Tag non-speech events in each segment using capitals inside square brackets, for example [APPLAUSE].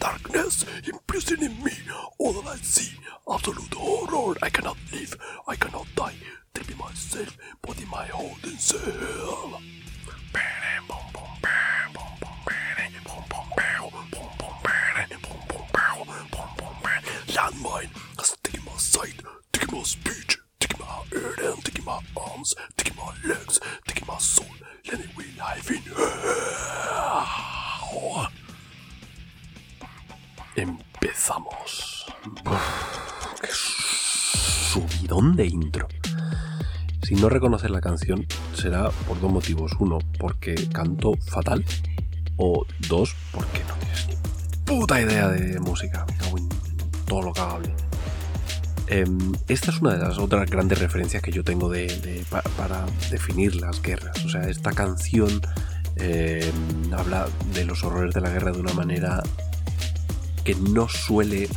Darkness imprisoning me. All that I see, absolute horror. I cannot live. I cannot die. Tripping myself, putting my hold in cell. Subidón de intro. Si no reconoces la canción, será por dos motivos. Uno, porque canto fatal. O dos, porque no tienes ni puta idea de música. Todo lo cagable. Em, esta es una de las otras grandes referencias que yo tengo de, de- pa- para definir las guerras. O sea, esta canción em, habla de los horrores de la guerra de una manera que no suele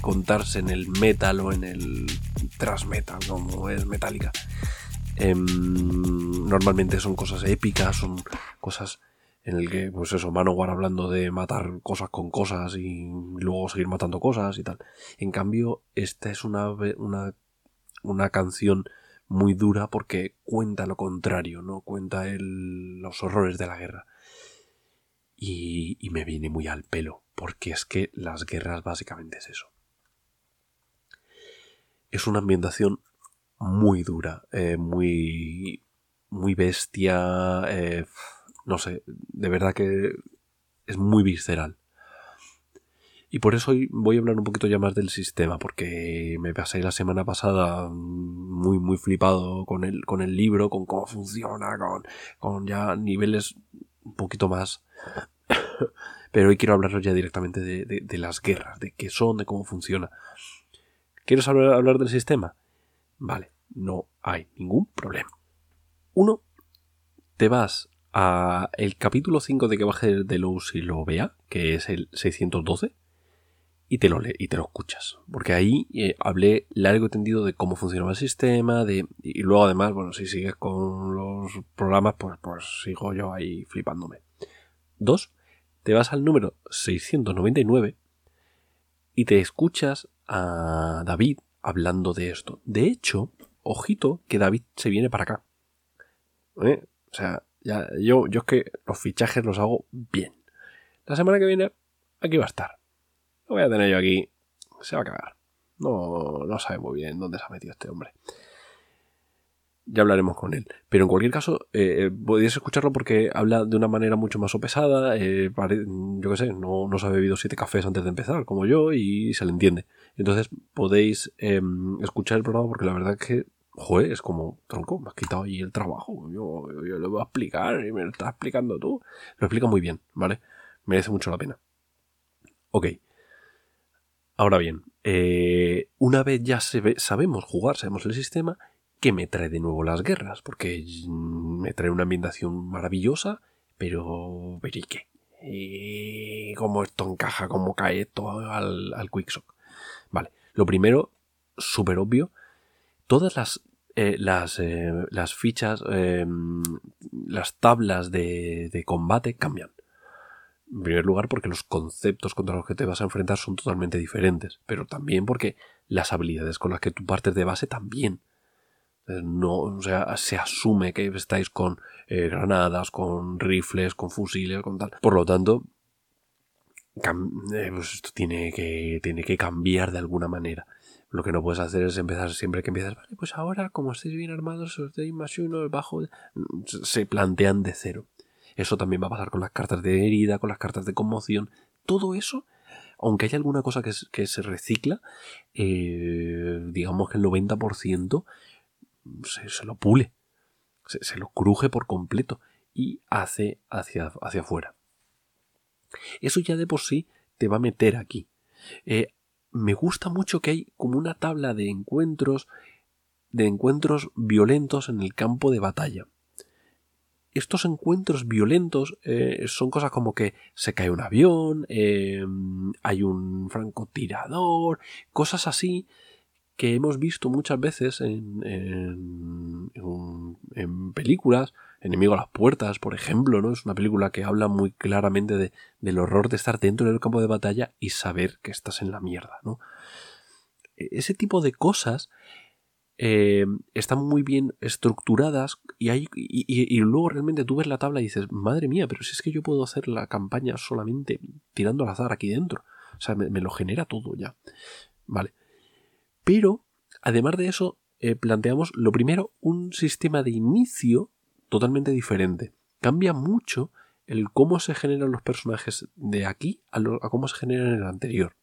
contarse en el metal o en el thrash metal, como es metálica. normalmente son cosas épicas, son cosas en el que, pues eso, Manowar hablando de matar cosas con cosas y luego seguir matando cosas y tal. En cambio, esta es una, una, una canción muy dura porque cuenta lo contrario, ¿no? Cuenta el- los horrores de la guerra. Y me viene muy al pelo, porque es que las guerras básicamente es eso. Es una ambientación muy dura, eh, muy, muy bestia, eh, no sé, de verdad que es muy visceral. Y por eso hoy voy a hablar un poquito ya más del sistema, porque me pasé la semana pasada muy, muy flipado con el, con el libro, con cómo funciona, con, con ya niveles un poquito más. [COUGHS] Pero hoy quiero hablaros ya directamente de, de- de las guerras, de qué son, de cómo funciona. ¿Quieres hablar, hablar del sistema? Vale, no hay ningún problema. Uno, te vas a el capítulo 5 de que baje de luz y lo vea, que es el 612, y te lo lee y te lo escuchas. Porque ahí eh, hablé largo y tendido de cómo funcionaba el sistema, de, y luego además, bueno, si sigues con los programas, pues, pues sigo yo ahí flipándome. Dos, te vas al número 699 y te escuchas a David hablando de esto. De hecho, ojito que David se viene para acá. ¿Eh? O sea, ya, yo, yo es que los fichajes los hago bien. La semana que viene aquí va a estar. Lo voy a tener yo aquí. Se va a cagar. No, no sabe muy bien dónde se ha metido este hombre. Ya hablaremos con él. Pero en cualquier caso, eh, podéis escucharlo porque habla de una manera mucho más sopesada. eh, yo qué sé, no, no se ha bebido siete cafés antes de empezar, como yo, y se le entiende. Entonces podéis em, escuchar el programa porque la verdad es que, joder, es como, tronco, me has quitado ahí el trabajo. Yo, yo, yo lo voy a explicar y me lo estás explicando tú. Lo explica muy bien, ¿vale? Merece mucho la pena. Ok. Ahora bien, eh, una vez ya se ve- sabemos jugar, sabemos el sistema, ¿qué me trae de nuevo las guerras? Porque me trae una ambientación maravillosa, pero... ¿Pero y qué? ¿Y cómo esto encaja? ¿Cómo cae esto al, al Quicksock? Vale, lo primero, súper obvio, todas las, eh, las, eh, las fichas, eh, las tablas de, de combate cambian. En primer lugar, porque los conceptos contra los que te vas a enfrentar son totalmente diferentes, pero también porque las habilidades con las que tú partes de base también. Eh, No, o sea, se asume que estáis con eh, granadas, con rifles, con fusiles, con tal. Por lo tanto, eh, pues esto tiene que, tiene que cambiar de alguna manera. Lo que no puedes hacer es empezar siempre que empiezas, vale, pues ahora, como estáis bien armados, os doy más uno, bajo. Se plantean de cero. Eso también va a pasar con las cartas de herida, con las cartas de conmoción. Todo eso, aunque haya alguna cosa que, se recicla, digamos que el 90% se, lo pule. Se, se lo cruje por completo y hace hacia, hacia afuera. Eso ya de por sí te va a meter aquí. Eh, me gusta mucho que hay como una tabla de encuentros de encuentros violentos en el campo de batalla estos encuentros violentos eh, son cosas como que se cae un avión, eh, hay un francotirador, cosas así que hemos visto muchas veces en, en, películas, Enemigo a las puertas, por ejemplo, ¿no? Es una película que habla muy claramente de, del horror de estar dentro del campo de batalla y saber que estás en la mierda, ¿no? E, ese tipo de cosas eh, están muy bien estructuradas y, hay, y, luego realmente tú ves la tabla y dices, madre mía, pero si es que yo puedo hacer la campaña solamente tirando al azar aquí dentro. O sea, me, lo genera todo ya. Vale. Pero, además de eso, eh, planteamos lo primero, un sistema de inicio totalmente diferente. Cambia mucho el cómo se generan los personajes de aquí a, a cómo se generan en el anterior.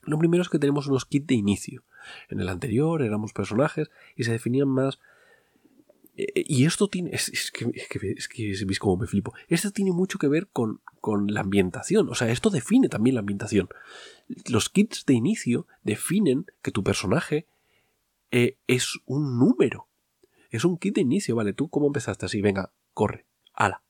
Lo primero es que tenemos unos kits de inicio. En el anterior éramos personajes y se definían más. Eh, y esto tiene. Es, que, es, que, veis cómo me flipo. Esto tiene mucho que ver con, con la ambientación. O sea, esto define también la ambientación. Los kits de inicio definen que tu personaje eh, es un número. Es un kit de inicio, ¿vale? Tú cómo empezaste así, venga, corre, ala.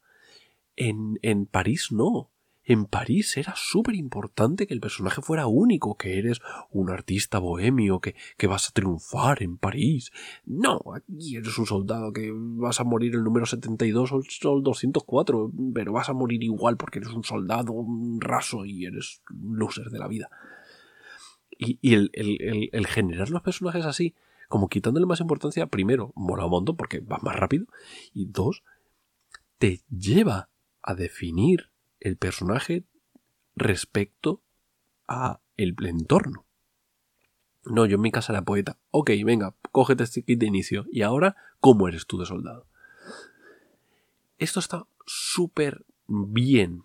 En, en París no en París era súper importante que el personaje fuera único, que eres un artista bohemio, que, que, vas a triunfar en París. No, aquí eres un soldado que vas a morir el número 72 o el 204, pero vas a morir igual porque eres un soldado un raso y eres un loser de la vida. Y, el, generar los personajes así, como quitándole más importancia, primero, mola un montón porque va más rápido, y dos, te lleva a definir el personaje respecto a el entorno. No, yo en mi casa era poeta. Ok, venga, cógete este kit de inicio. Y ahora, ¿cómo eres tú de soldado? Esto está súper bien.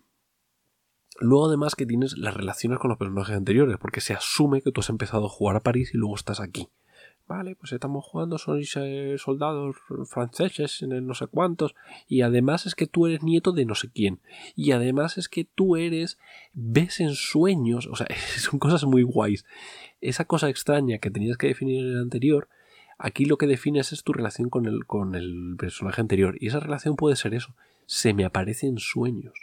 Luego además que tienes las relaciones con los personajes anteriores, porque se asume que tú has empezado a jugar a París y luego estás aquí. Vale, pues estamos jugando, sois soldados franceses en el no sé cuántos, y además es que tú eres nieto de no sé quién, y además es que tú eres, ves en sueños, o sea, [LAUGHS] son cosas muy guays. Esa cosa extraña que tenías que definir en el anterior, aquí lo que defines es tu relación con el, con el personaje anterior, y esa relación puede ser eso, se me aparece en sueños.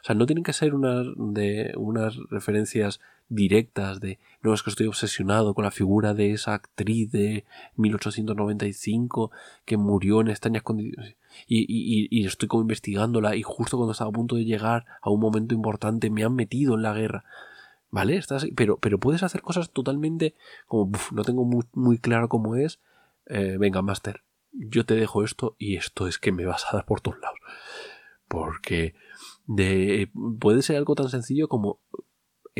O sea, no tienen que ser unas, de, unas referencias directas de no es que estoy obsesionado con la figura de esa actriz de 1895 que murió en extrañas condiciones y, estoy como investigándola y justo cuando estaba a punto de llegar a un momento importante me han metido en la guerra. Vale estás pero pero puedes hacer cosas totalmente como no tengo muy, muy, claro cómo es eh, venga máster yo te dejo esto y esto es que me vas a dar por todos lados porque de puede ser algo tan sencillo como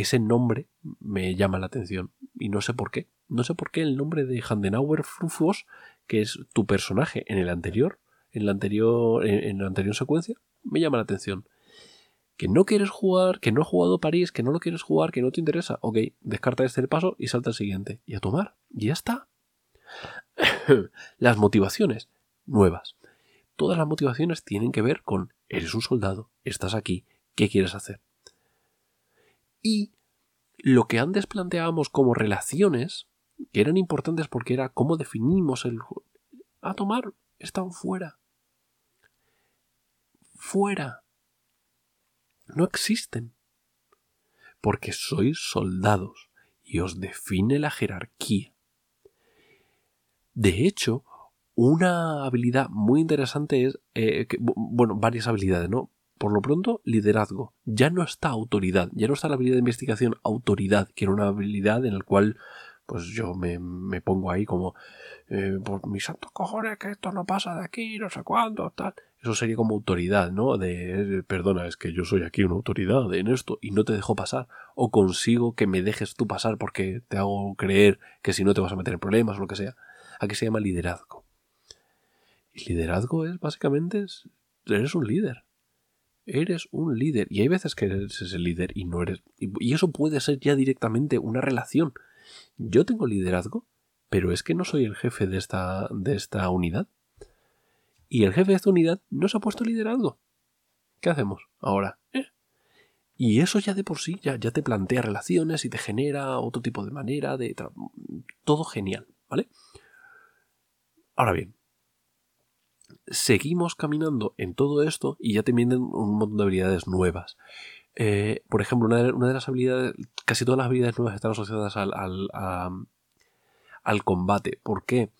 ese nombre me llama la atención y no sé por qué. No sé por qué el nombre de Handenauer Frufos, que es tu personaje en el anterior, en la anterior, en, la anterior secuencia, me llama la atención. Que no quieres jugar, que no has jugado París, que no lo quieres jugar, que no te interesa. Ok, descarta este paso y salta al siguiente. Y a tomar. Y ya está. [COUGHS] las motivaciones nuevas. Todas las motivaciones tienen que ver con eres un soldado, estás aquí, ¿qué quieres hacer? Y lo que antes planteábamos como relaciones, que eran importantes porque era cómo definimos el... A tomar, están fuera. Fuera. No existen. Porque sois soldados y os define la jerarquía. De hecho, una habilidad muy interesante es, eh, bueno, varias habilidades, ¿no? Por lo pronto, liderazgo. Ya no está autoridad, ya no está la habilidad de investigación autoridad, que era una habilidad en la cual pues yo me, pongo ahí como eh, por mis santos cojones que esto no pasa de aquí, no sé cuándo, tal. Eso sería como autoridad, ¿no? De, perdona, es que yo soy aquí una autoridad en esto y no te dejo pasar. O consigo que me dejes tú pasar porque te hago creer que si no te vas a meter en problemas o lo que sea. Aquí se llama liderazgo. Y liderazgo es básicamente, eres un líder eres un líder. Y hay veces que eres ese líder y no eres. Y eso puede ser ya directamente una relación. Yo tengo liderazgo, pero es que no soy el jefe de esta, de esta unidad. Y el jefe de esta unidad no se ha puesto liderazgo. ¿Qué hacemos ahora? ¿Eh? Y eso ya de por sí ya, ya te plantea relaciones y te genera otro tipo de manera de... Todo genial, ¿vale? Ahora bien, seguimos caminando en todo esto y ya te vienen un montón de habilidades nuevas. Eh, por ejemplo, una de, las habilidades, casi todas las habilidades nuevas están asociadas al, al combate. ¿Por qué?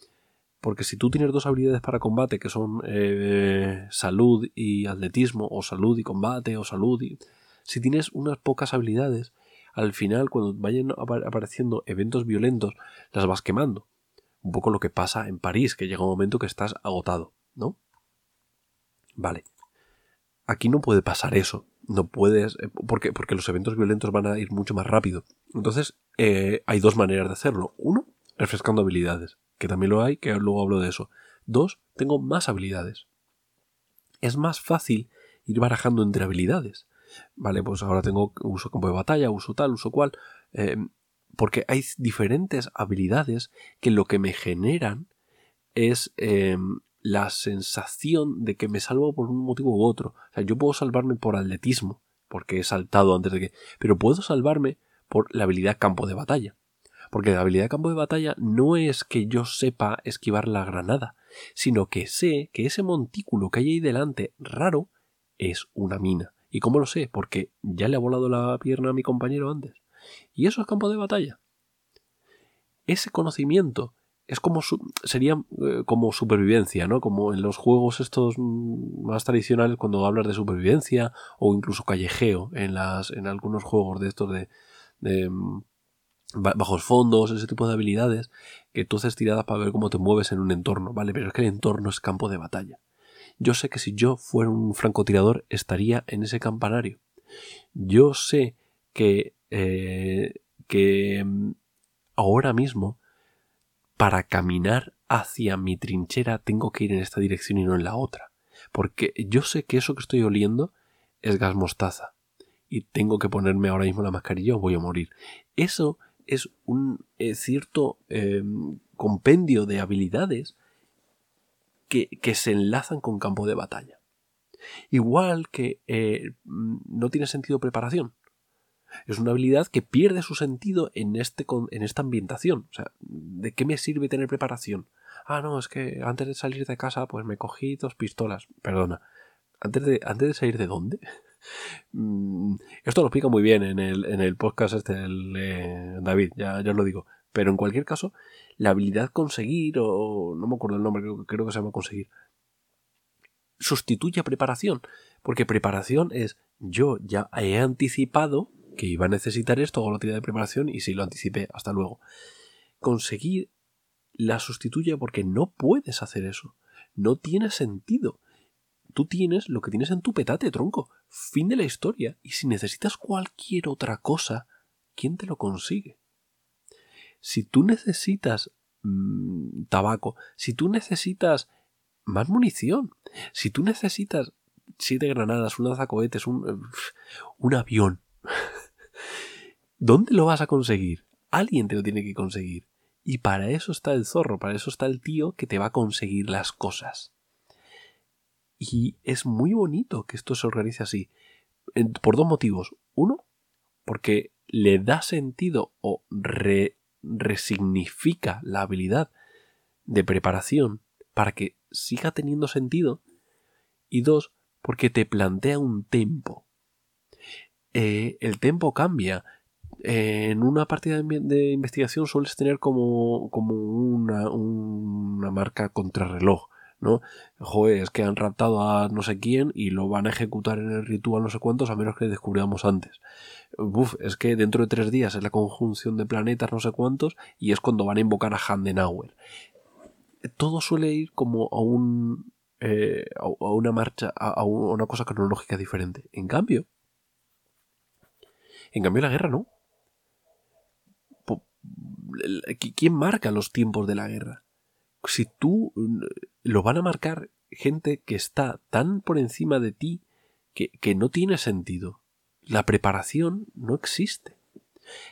Porque si tú tienes dos habilidades para combate, que son eh, salud y atletismo, o salud y combate, o salud y... Si tienes unas pocas habilidades, al final, cuando vayan apareciendo eventos violentos, las vas quemando. Un poco lo que pasa en París, que llega un momento que estás agotado, ¿no? Vale. Aquí no puede pasar eso. No puedes. Eh, porque, porque los eventos violentos van a ir mucho más rápido. Entonces, eh, hay dos maneras de hacerlo. Uno, refrescando habilidades que también lo hay, que luego hablo de eso. Dos, tengo más habilidades. Es más fácil ir barajando entre habilidades. Vale, pues ahora tengo uso campo de batalla, uso tal, uso cual. Eh, porque hay diferentes habilidades que lo que me generan es la sensación de que me salvo por un motivo u otro. O sea, yo puedo salvarme por atletismo, porque he saltado antes de que. Pero puedo salvarme por la habilidad campo de batalla. Porque la habilidad campo de batalla no es que yo sepa esquivar la granada, sino que sé que ese montículo que hay ahí delante, raro, es una mina. ¿Y cómo lo sé? Porque ya le ha volado la pierna a mi compañero antes. Y eso es campo de batalla. Ese conocimiento es como sería eh, como supervivencia, ¿no? Como en los juegos estos más tradicionales cuando hablas de supervivencia o incluso callejeo en las en algunos juegos de estos de, de mm, bajos fondos, ese tipo de habilidades, que tú haces tiradas para ver cómo te mueves en un entorno, ¿vale? Pero es que el entorno es campo de batalla. Yo sé que si yo fuera un francotirador estaría en ese campanario. Yo sé que, eh, que mm, ahora mismo, para caminar hacia mi trinchera, tengo que ir en esta dirección y no en la otra. Porque yo sé que eso que estoy oliendo es gas mostaza. Y tengo que ponerme ahora mismo la mascarilla o voy a morir. Eso es un eh, cierto em, compendio de habilidades que, se enlazan con campo de batalla. Igual que eh, no tiene sentido preparación. Es una habilidad que pierde su sentido en, este, en esta ambientación. O sea, ¿de qué me sirve tener preparación? Ah, no, es que antes de salir de casa, pues me cogí dos pistolas. Perdona. ¿Antes de, antes de salir de dónde? [LAUGHS] Mm, esto lo explica muy bien en el, en el podcast este del David, ya, ya os lo digo. Pero en cualquier caso, la habilidad conseguir, o no me acuerdo el nombre, creo, creo que se llama conseguir, sustituye a preparación. Porque preparación es yo ya he anticipado que iba a necesitar esto, hago la tirada de preparación y si lo anticipé, hasta luego. Conseguir la sustituye porque no puedes hacer eso. No tiene sentido tú tienes lo que tienes en tu petate, tronco. Fin de la historia. Y si necesitas cualquier otra cosa, ¿quién te lo consigue? Si tú necesitas mm, tabaco, si tú necesitas más munición, si tú necesitas siete granadas, un lanzacohetes, un, un avión, ¿dónde lo vas a conseguir? Alguien te lo tiene que conseguir. Y para eso está el zorro, para eso está el tío que te va a conseguir las cosas. Y es muy bonito que esto se organice así. Por dos motivos. Uno, porque le da sentido o resignifica la habilidad de preparación para que siga teniendo sentido. Y dos, porque te plantea un tempo. Eh, el tempo cambia. En una partida de investigación sueles tener como, como una, una marca contrarreloj ¿no? Joder, es que han raptado a no sé quién y lo van a ejecutar en el ritual no sé cuántos a menos que descubramos antes. Uf, es que dentro de tres días es la conjunción de planetas no sé cuántos y es cuando van a invocar a Handenauer. Todo suele ir como a un... Eh, a una marcha, a una cosa cronológica diferente. En cambio, en cambio la guerra no. ¿Quién marca los tiempos de la guerra? si tú lo van a marcar gente que está tan por encima de ti que, que no tiene sentido. La preparación no existe.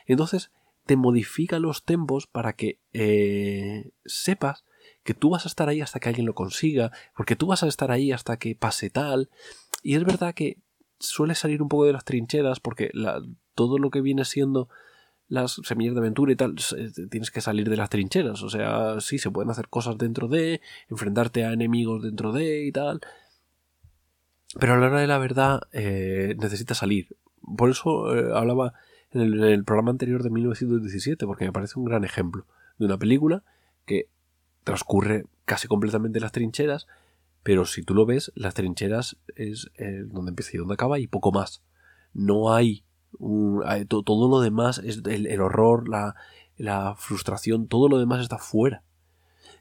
Entonces te modifica los tempos para que eh, sepas que tú vas a estar ahí hasta que alguien lo consiga, porque tú vas a estar ahí hasta que pase tal. Y es verdad que suele salir un poco de las trincheras porque todo lo que viene siendo las semillas de aventura y tal, tienes que salir de las trincheras. O sea, sí, se pueden hacer cosas dentro de, enfrentarte a enemigos dentro de y tal. Pero a la hora de la verdad eh, necesitas salir. Por eso eh, hablaba en el, programa anterior de 1917, porque me parece un gran ejemplo. de una película que transcurre casi completamente en las trincheras, pero si tú lo ves, las trincheras es eh, donde empieza y donde acaba y poco más. No hay, todo lo demás, es el, horror, la, la, frustración, todo lo demás está fuera.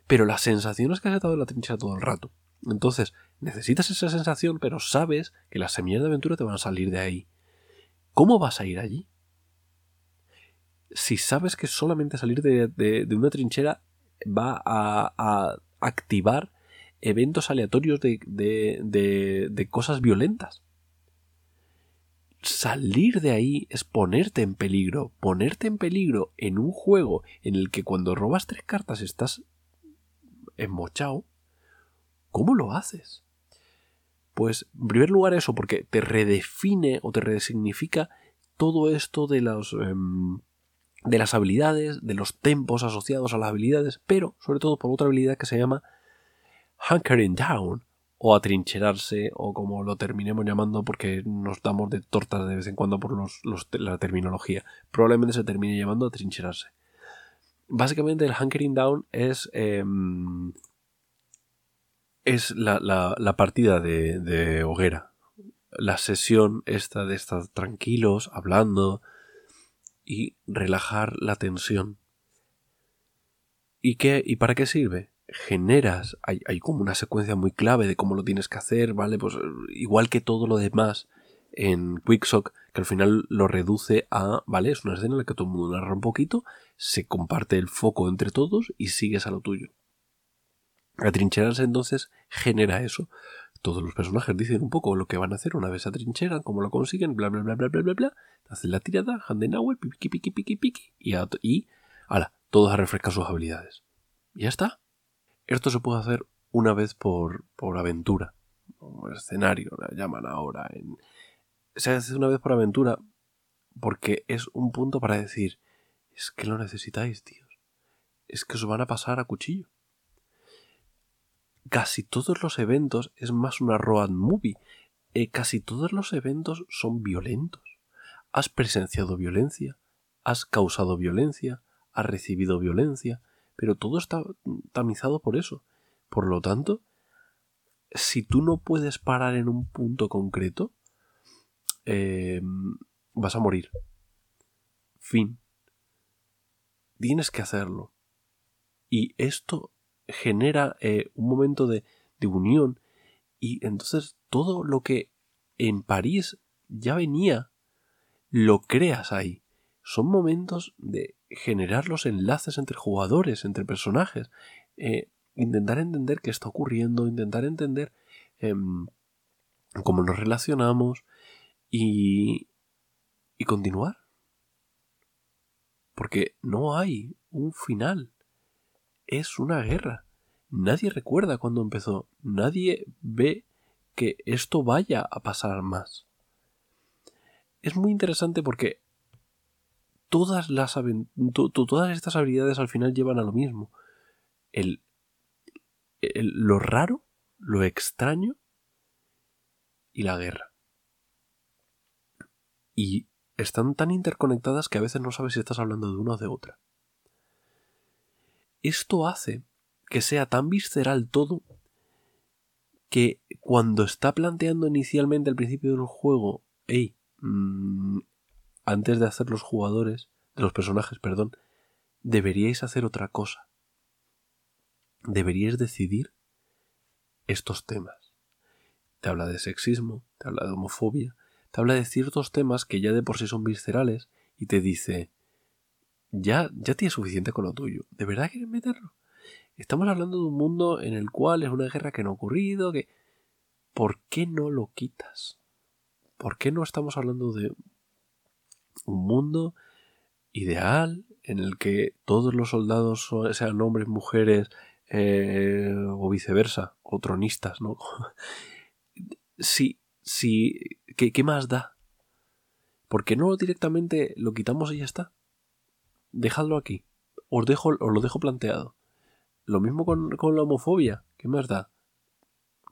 Pero las sensaciones que has estado en la trinchera todo el rato. Entonces, necesitas esa sensación, pero sabes que las semillas de aventura te van a salir de ahí. ¿Cómo vas a ir allí? Si sabes que solamente salir de, una trinchera va a, activar eventos aleatorios de, de, cosas violentas. Salir de ahí es ponerte en peligro. Ponerte en peligro en un juego en el que cuando robas tres cartas estás emmochado. ¿Cómo lo haces? Pues en primer lugar eso, porque te redefine o te resignifica todo esto de los... Em, de las habilidades, de los tempos asociados a las habilidades, pero sobre todo por otra habilidad que se llama hunkering down o atrincherarse o como lo terminemos llamando porque nos damos de tortas de vez en cuando por los, la terminología. Probablemente se termine llamando atrincherarse. Básicamente el hunkering down es em, es la, la, partida de, de, hoguera. La sesión esta de estar tranquilos, hablando y relajar la tensión. ¿Y, qué, ¿Y para qué sirve? Generas, hay, hay como una secuencia muy clave de cómo lo tienes que hacer, ¿vale? Pues igual que todo lo demás en Quicksock, que al final lo reduce a, ¿vale? Es una escena en la que todo el mundo narra un poquito, se comparte el foco entre todos y sigues a lo tuyo. Atrincherarse entonces genera eso. Todos los personajes dicen un poco lo que van a hacer una vez se atrincheran, cómo lo consiguen, bla bla bla bla bla bla bla. Hacen la tirada, Handenauer, piqui piqui piqui piqui y, y ala, todos a refrescar sus habilidades. Ya está. Esto se puede hacer una vez por, por aventura. O escenario, la llaman ahora. En... Se hace una vez por aventura porque es un punto para decir, es que lo necesitáis, tíos. Es que os van a pasar a cuchillo casi todos los eventos es más una road movie. Eh, casi todos los eventos son violentos. Has presenciado violencia, has causado violencia, has recibido violencia, pero todo está tamizado por eso. Por lo tanto, si tú no puedes parar en un punto concreto, eh, vas a morir. Fin. Tienes que hacerlo. Y esto genera eh, un momento de, de unión y entonces todo lo que en París ya venía lo creas ahí. Son momentos de generar los enlaces entre jugadores, entre personajes, eh, intentar entender qué está ocurriendo, intentar entender em, cómo nos relacionamos y, y continuar. Porque no hay un final es una guerra. Nadie recuerda cuándo empezó. Nadie ve que esto vaya a pasar más. Es muy interesante porque todas las todas estas habilidades al final llevan a lo mismo. El, lo raro, lo extraño y la guerra. Y están tan interconectadas que a veces no sabes si estás hablando de una o de otra. Esto hace que sea tan visceral todo que cuando está planteando inicialmente al principio del juego, hey, mm, antes de hacer los jugadores, de los personajes, perdón, deberíais hacer otra cosa. Deberíais decidir estos temas. Te habla de sexismo, te habla de homofobia, te habla de ciertos temas que ya de por sí son viscerales y te dice, ya, ya tienes suficiente con lo tuyo. ¿De verdad quieres meterlo? Estamos hablando de un mundo en el cual es una guerra que no ha ocurrido, que... ¿Por qué no lo quitas? ¿Por qué no estamos hablando de un mundo ideal en el que todos los soldados sean hombres, mujeres eh, o viceversa, o tronistas, ¿no? [LAUGHS] sí, sí, ¿qué, ¿qué más da? ¿Por qué no directamente lo quitamos y ya está? dejadlo aquí. Os, dejo, os lo dejo planteado. Lo mismo con, la homofobia. ¿Qué más da?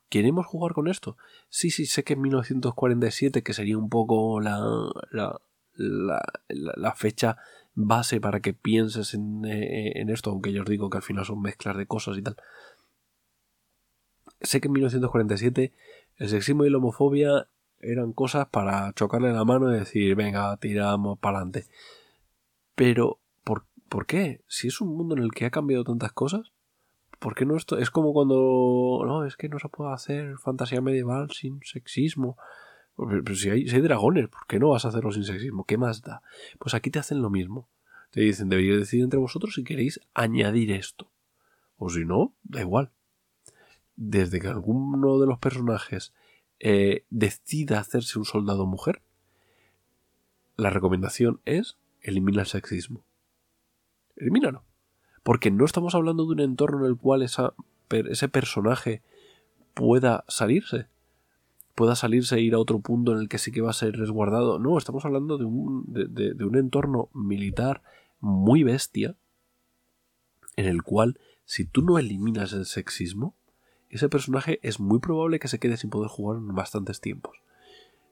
¿Queremos jugar con esto? Sí, sí, sé que en 1947, que sería un poco la, la, la fecha base para que pienses en, eh, en esto, aunque yo os digo que al final son mezclas de cosas y tal. Sé que en 1947 el sexismo y la homofobia eran cosas para chocarle la mano y decir, venga, tiramos para adelante. Pero, ¿por, ¿por qué? Si es un mundo en el que ha cambiado tantas cosas, ¿por qué no esto? Es como cuando, no, es que no se puede hacer fantasía medieval sin sexismo. Pero, si, hay, dragones, ¿por qué no vas a hacerlo sin sexismo? ¿Qué más da? Pues aquí te hacen lo mismo. Te dicen, deberíais decidir entre vosotros si queréis añadir esto. O si no, da igual. Desde que alguno de los personajes eh, decida hacerse un soldado mujer, la recomendación es elimina el sexismo. Elimínalo. Porque no estamos hablando de un entorno en el cual esa, ese personaje pueda salirse. Pueda salirse e ir a otro punto en el que sí que va a ser resguardado. No, estamos hablando de un, de un entorno militar muy bestia en el cual si tú no eliminas el sexismo, ese personaje es muy probable que se quede sin poder jugar en bastantes tiempos.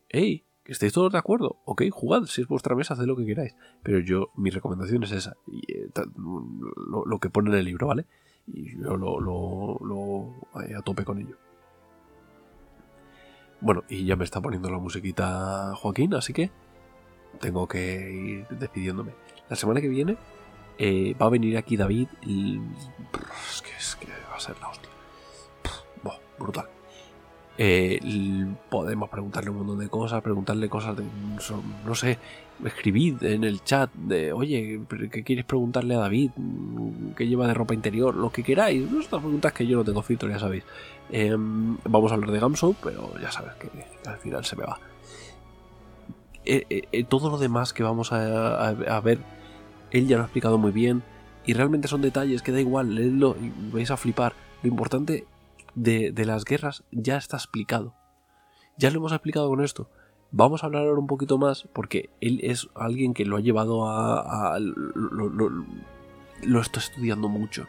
¡Ey! ¿Que estéis todos de acuerdo? Ok, jugad, si es vuestra mesa, haced lo que queráis. Pero yo, mi recomendación es esa. Y, eh, lo, que pone en el libro, ¿vale? Y yo lo, lo, eh, a tope con ello. Bueno, y ya me está poniendo la musiquita Joaquín, así que tengo que ir despidiéndome. La semana que viene eh, va a venir aquí David. Y... Es que, es que va a ser la hostia brutal. Eh, podemos preguntarle un montón de cosas, preguntarle cosas de, no sé, escribid en el chat de, oye, ¿qué quieres preguntarle a David? ¿Qué lleva de ropa interior? Lo que queráis. Estas preguntas que yo no tengo filtro, ya sabéis. Em, vamos a hablar de Gamso, pero ya sabes que, al final se me va. Eh, eh, todo lo demás que vamos a, a, ver, él ya lo ha explicado muy bien. Y realmente son detalles que da igual, leedlo y vais a flipar. Lo importante de, las guerras ya está explicado. Ya lo hemos explicado con esto. Vamos a hablar ahora un poquito más porque él es alguien que lo ha llevado a... lo, está estudiando mucho,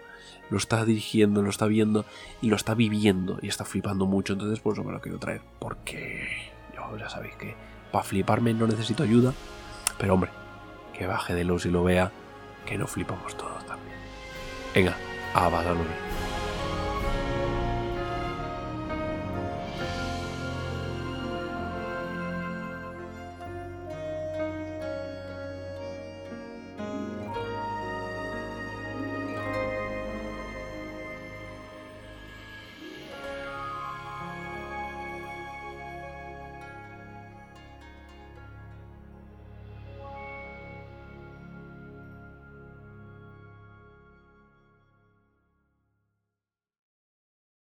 lo está dirigiendo, lo está viendo y lo está viviendo y está flipando mucho. Entonces, pues me lo quiero traer porque yo ya sabéis que para fliparme no necesito ayuda. Pero hombre, que baje de luz y lo vea, que no flipamos todos también. Venga, a